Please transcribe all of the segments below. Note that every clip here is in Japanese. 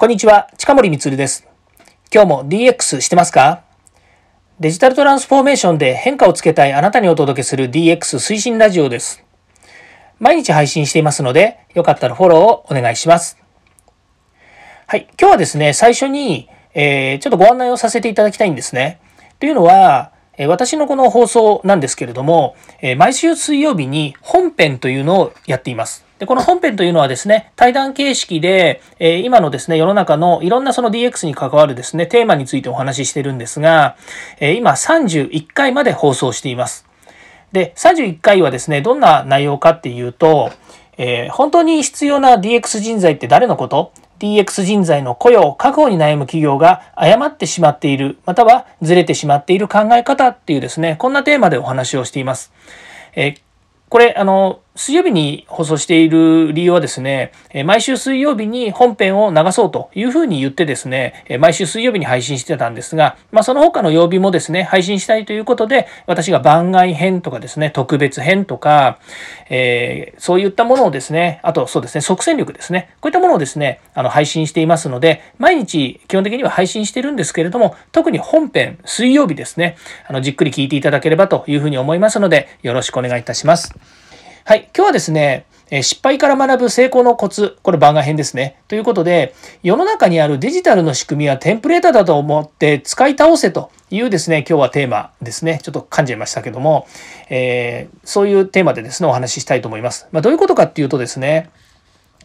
こんにちは、近森光です。今日も DX してますか？デジタルトランスフォーメーションで変化をつけたいあなたにお届けする DX 推進ラジオです。毎日配信していますので、よかったらフォローをお願いします。はい、今日はですね、最初に、えー、ちょっとご案内をさせていただきたいんですね。というのは、私のこの放送なんですけれども、毎週水曜日に本編というのをやっています。で、この本編というのはですね、対談形式で、えー、今のですね、世の中のいろんなその DX に関わるですね、テーマについてお話ししてるんですが、えー、今31回まで放送しています。で、31回はですね、どんな内容かっていうと、えー、本当に必要な DX 人材って誰のこと？DX 人材の雇用、確保に悩む企業が誤ってしまっている、またはずれてしまっている考え方っていうですね、こんなテーマでお話をしています。え、これ、あの、水曜日に放送している理由はですね、毎週水曜日に本編を流そうというふうに言ってですね、毎週水曜日に配信してたんですが、まあ、その他の曜日もですね、配信したいということで、私が番外編とかですね、特別編とか、えー、そういったものをですね、あとそうですね、即戦力ですね、こういったものをですね、あの配信していますので、毎日基本的には配信してるんですけれども、特に本編、水曜日ですね、あのじっくり聞いていただければというふうに思いますので、よろしくお願いいたします。はい、今日はですね、失敗から学ぶ成功のコツ、これ番外編ですね。ということで、世の中にあるデジタルの仕組みはテンプレートだと思って使い倒せというですね、今日はテーマですね。ちょっと噛んじゃいましたけども、えー、そういうテーマでですね、お話ししたいと思います。まあ、どういうことかっていうとですね、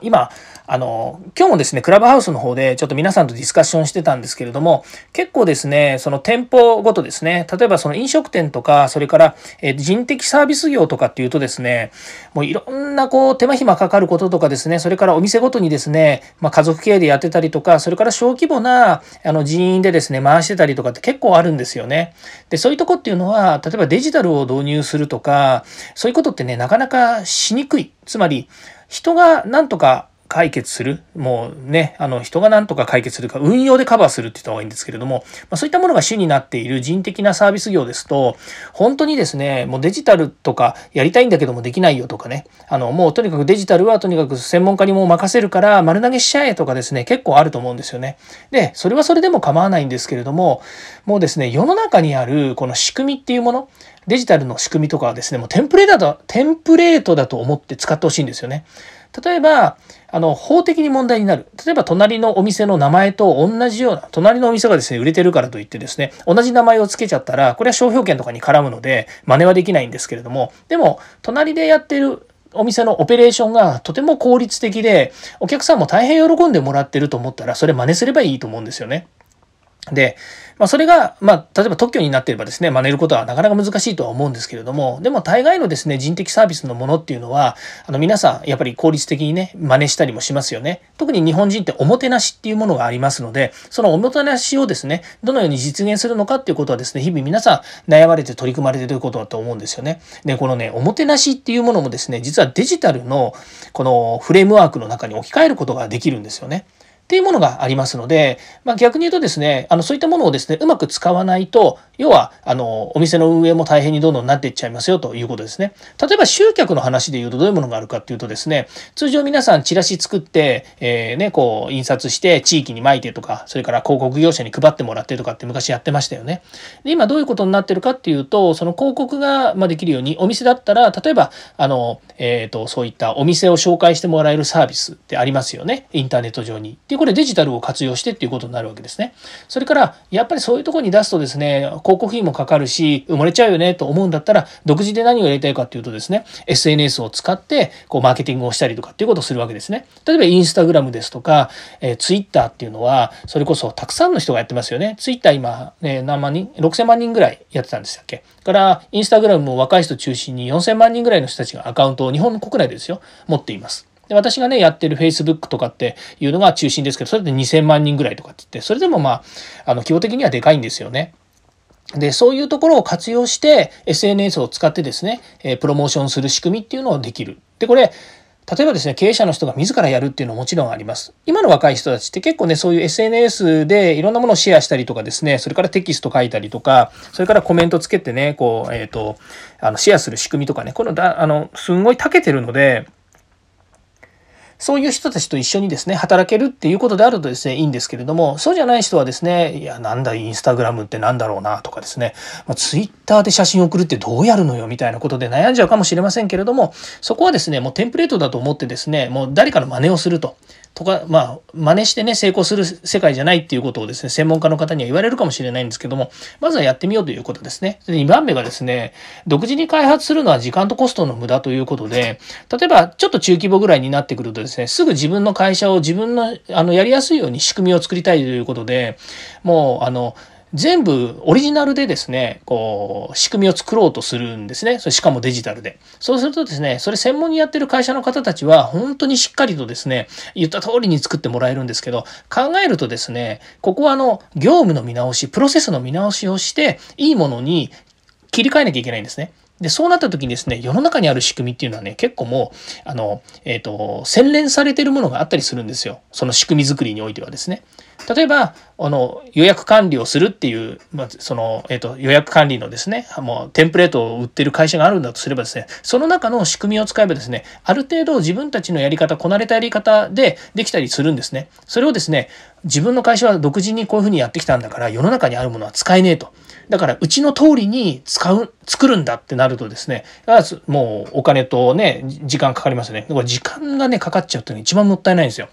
今、あの、今日もですね、クラブハウスの方でちょっと皆さんとディスカッションしてたんですけれども、結構ですね、その店舗ごとですね、例えばその飲食店とか、それから人的サービス業とかっていうとですね、もういろんなこう手間暇かかることとかですね、それからお店ごとにですね、まあ、家族経営でやってたりとか、それから小規模なあの人員でですね、回してたりとかって結構あるんですよね。で、そういうとこっていうのは、例えばデジタルを導入するとか、そういうことってね、なかなかしにくい。つまり、人がなんとか解決する、もうね、あの人が何とか解決するか、運用でカバーするって言った方がいいんですけれども、まあ、そういったものが主になっている人的なサービス業ですと、本当にですね、もうデジタルとかやりたいんだけどもできないよとかね、あのもうとにかくデジタルはとにかく専門家にも任せるから丸投げしちゃえとかですね、結構あると思うんですよね。で、それはそれでも構わないんですけれども、もうですね、世の中にあるこの仕組みっていうもの、デジタルの仕組みとかはですね、もうテンプレートだと、テンプレートだと思って使ってほしいんですよね。例えば、あの、法的に問題になる。例えば、隣のお店の名前と同じような、隣のお店がですね、売れてるからといってですね、同じ名前を付けちゃったら、これは商標権とかに絡むので、真似はできないんですけれども、でも、隣でやってるお店のオペレーションがとても効率的で、お客さんも大変喜んでもらってると思ったら、それ真似すればいいと思うんですよね。で、まあ、それが、まあ、例えば特許になっていればですね、真似ることはなかなか難しいとは思うんですけれども、でも大概のですね、人的サービスのものっていうのは、あの皆さん、やっぱり効率的にね、真似したりもしますよね。特に日本人っておもてなしっていうものがありますので、そのおもてなしをですね、どのように実現するのかっていうことはですね、日々皆さん悩まれて取り組まれていることだと思うんですよね。で、このね、おもてなしっていうものもですね、実はデジタルのこのフレームワークの中に置き換えることができるんですよね。っていうものがありますので、まあ、逆に言うとですね、あのそういったものをですね、うまく使わないと、要は、あの、お店の運営も大変にどんどんなっていっちゃいますよということですね。例えば集客の話で言うとどういうものがあるかっていうとですね、通常皆さんチラシ作って、えー、ね、こう、印刷して地域に巻いてとか、それから広告業者に配ってもらってとかって昔やってましたよね。で、今どういうことになってるかっていうと、その広告が、まできるように、お店だったら、例えば、あの、えっ、ー、と、そういったお店を紹介してもらえるサービスってありますよね。インターネット上に。で、これデジタルを活用してっていうことになるわけですね。それから、やっぱりそういうとこに出すとですね、広告費もかかるし、埋もれちゃうよねと思うんだったら、独自で何をやりたいかっていうとですね、SNS を使って、こう、マーケティングをしたりとかっていうことをするわけですね。例えば、インスタグラムですとか、えー、ツイッターっていうのは、それこそたくさんの人がやってますよね。ツイッター今、ね、何万人 ?6000 万人ぐらいやってたんでしたっけ？から、インスタグラムも若い人中心に4000万人ぐらいの人たちがアカウントを日本国内でですよ、持っています。で私がね、やってる Facebook とかっていうのが中心ですけど、それで2000万人ぐらいとかって言って、それでもまあ、あの、規模的にはでかいんですよね。で、そういうところを活用して SNS を使ってですね、えプロモーションする仕組みっていうのをできる。で、これ、例えばですね、経営者の人が自らやるっていうのはもちろんあります。今の若い人たちって結構ね、そういう SNS でいろんなものをシェアしたりとかですね、それからテキスト書いたりとか、それからコメントつけてね、こう、えっ、ー、と、あの、シェアする仕組みとかね、このだ、あの、すんごい長けてるので、そういう人たちと一緒にですね、働けるっていうことであるとですね、いいんですけれども、そうじゃない人はですね、いや、なんだインスタグラムってなんだろうなとかですね、まあ、ツイッターで写真送るってどうやるのよみたいなことで悩んじゃうかもしれませんけれども、そこはですね、もうテンプレートだと思ってですね、もう誰かの真似をすると。とか、まあ、真似してね、成功する世界じゃないっていうことをですね、専門家の方には言われるかもしれないんですけども、まずはやってみようということですね。で2番目がですね、独自に開発するのは時間とコストの無駄ということで、例えばちょっと中規模ぐらいになってくるとですね、すぐ自分の会社を自分のあのやりやすいように仕組みを作りたいということで、もう、あの、全部オリジナルでですね、こう、仕組みを作ろうとするんですね。それしかもデジタルで。そうするとですね、それ専門にやってる会社の方たちは、本当にしっかりとですね、言った通りに作ってもらえるんですけど、考えるとですね、ここはあの、業務の見直し、プロセスの見直しをして、いいものに切り替えなきゃいけないんですね。で、そうなった時にですね、世の中にある仕組みっていうのはね、結構もう、あの、えっ、ー、と、洗練されてるものがあったりするんですよ。その仕組み作りにおいてはですね。例えば、あの、予約管理をするっていう、まあ、その、えっ、ー、と、予約管理のですね、もうテンプレートを売ってる会社があるんだとすればですね、その中の仕組みを使えばですね、ある程度自分たちのやり方、こなれたやり方でできたりするんですね。それをですね、自分の会社は独自にこういうふうにやってきたんだから、世の中にあるものは使えねえと。だから、うちの通りに使う、作るんだってなるとですね、もうお金とね、時間かかりますね。だから時間がね、かかっちゃうっていうのが一番もったいないんですよ。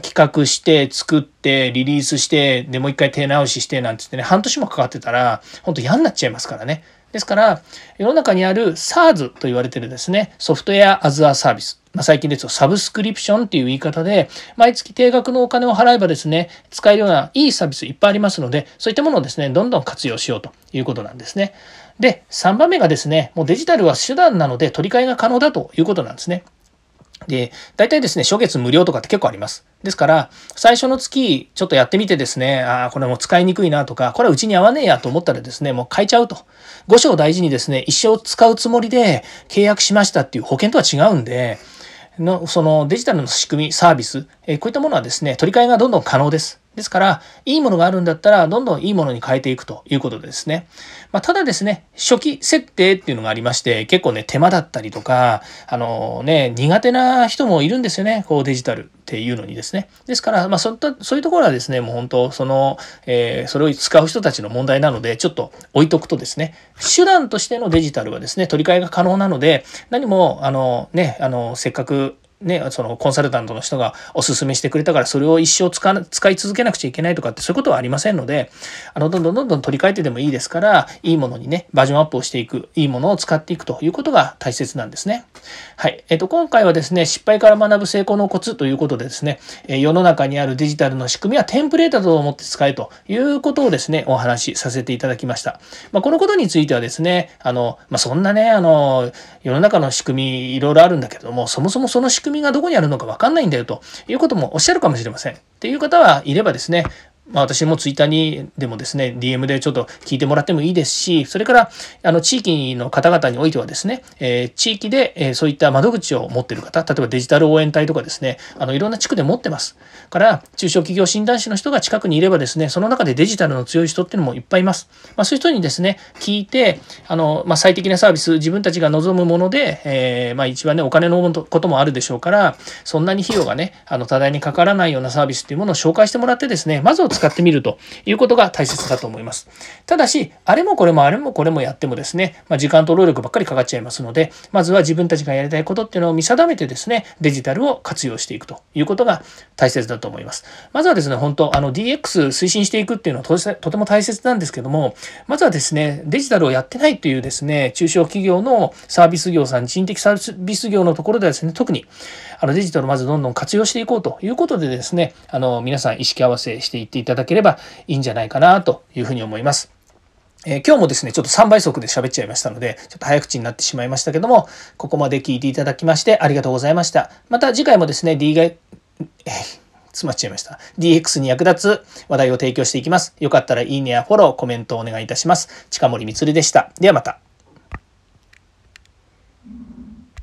企画して、作って、リリースして、で、もう一回手直しして、なんつってね、半年もかかってたら、本当嫌になっちゃいますからね。ですから、世の中にある SARS と言われてるですね、ソフトウェアアズアサービス。まあ、最近ですとサブスクリプションっていう言い方で、毎月定額のお金を払えばですね、使えるようないいサービスいっぱいありますので、そういったものをですね、どんどん活用しようということなんですね。で、3番目がですね、もうデジタルは手段なので取り替えが可能だということなんですね。で、大体ですね、初月無料とかって結構あります。ですから、最初の月、ちょっとやってみてですね、ああ、これもう使いにくいなとか、これはうちに合わねえやと思ったらですね、もう変えちゃうと。5章大事にですね、一生使うつもりで契約しましたっていう保険とは違うんで、の、そのデジタルの仕組み、サービス、えこういったものはですね、取り替えがどんどん可能です。ですから、いいものがあるんだったら、どんどんいいものに変えていくということですね。まあ、ただですね、初期設定っていうのがありまして、結構ね、手間だったりとか、あのね、苦手な人もいるんですよね、こうデジタルっていうのにですね。ですから、まあ、そういった、そういうところはですね、もう本当、その、えー、それを使う人たちの問題なので、ちょっと置いとくとですね、手段としてのデジタルはですね、取り替えが可能なので、何も、あのね、あの、せっかくね、そのコンサルタントの人がおすすめしてくれたからそれを一生使い続けなくちゃいけないとかってそういうことはありませんので、あの、どんどんどんどん取り替えてでもいいですから、いいものにね、バージョンアップをしていく、いいものを使っていくということが大切なんですね。はい。えっ、と、今回はですね、失敗から学ぶ成功のコツということでですね、え世の中にあるデジタルの仕組みはテンプレートだと思って使えということをですね、お話しさせていただきました。まあ、このことについてはですね、あの、まあ、そんなね、あの、世の中の仕組みいろいろあるんだけども、そもそもその仕組み仕組みがどこにあるのかわかんないんだよということもおっしゃるかもしれません。っていう方はいればですね、まあ、私もツイッターにでもですね、DM でちょっと聞いてもらってもいいですし、それから、あの、地域の方々においてはですね、えー、地域で、えー、そういった窓口を持ってる方、例えばデジタル応援隊とかですね、あの、いろんな地区で持ってます。から、中小企業診断士の人が近くにいればですね、その中でデジタルの強い人っていうのもいっぱいいます。まあ、そういう人にですね、聞いて、あの、まあ、最適なサービス、自分たちが望むもので、えー、まあ、一番ね、お金のこともあるでしょうから、そんなに費用がね、あの、多大にかからないようなサービスっていうものを紹介してもらってですね、まずを使ってみるということが大切だと思います。ただし、あれもこれもあれもこれもやってもですね、まあ、時間と労力ばっかりかかっちゃいますので、まずは自分たちがやりたいことっていうのを見定めてですね、デジタルを活用していくということが大切だと思います。まずはですね、本当、あの DX 推進していくっていうのはとても大切なんですけども、まずはですね、デジタルをやってないというですね、中小企業のサービス業さん、人的サービス業のところではですね、特にあのデジタルをまずどんどん活用していこうということでですね、あの皆さん意識合わせしていっていただければいいんじゃないかなというふうに思います。えー、今日もですね、ちょっと3倍速で喋っちゃいましたので、ちょっと早口になってしまいましたけども、ここまで聞いていただきましてありがとうございました。また次回もですね、D が、えー、詰まっちゃいました。DX に役立つ話題を提供していきます。よかったらいいねやフォロー、コメントをお願いいたします。近森光でした。ではまた。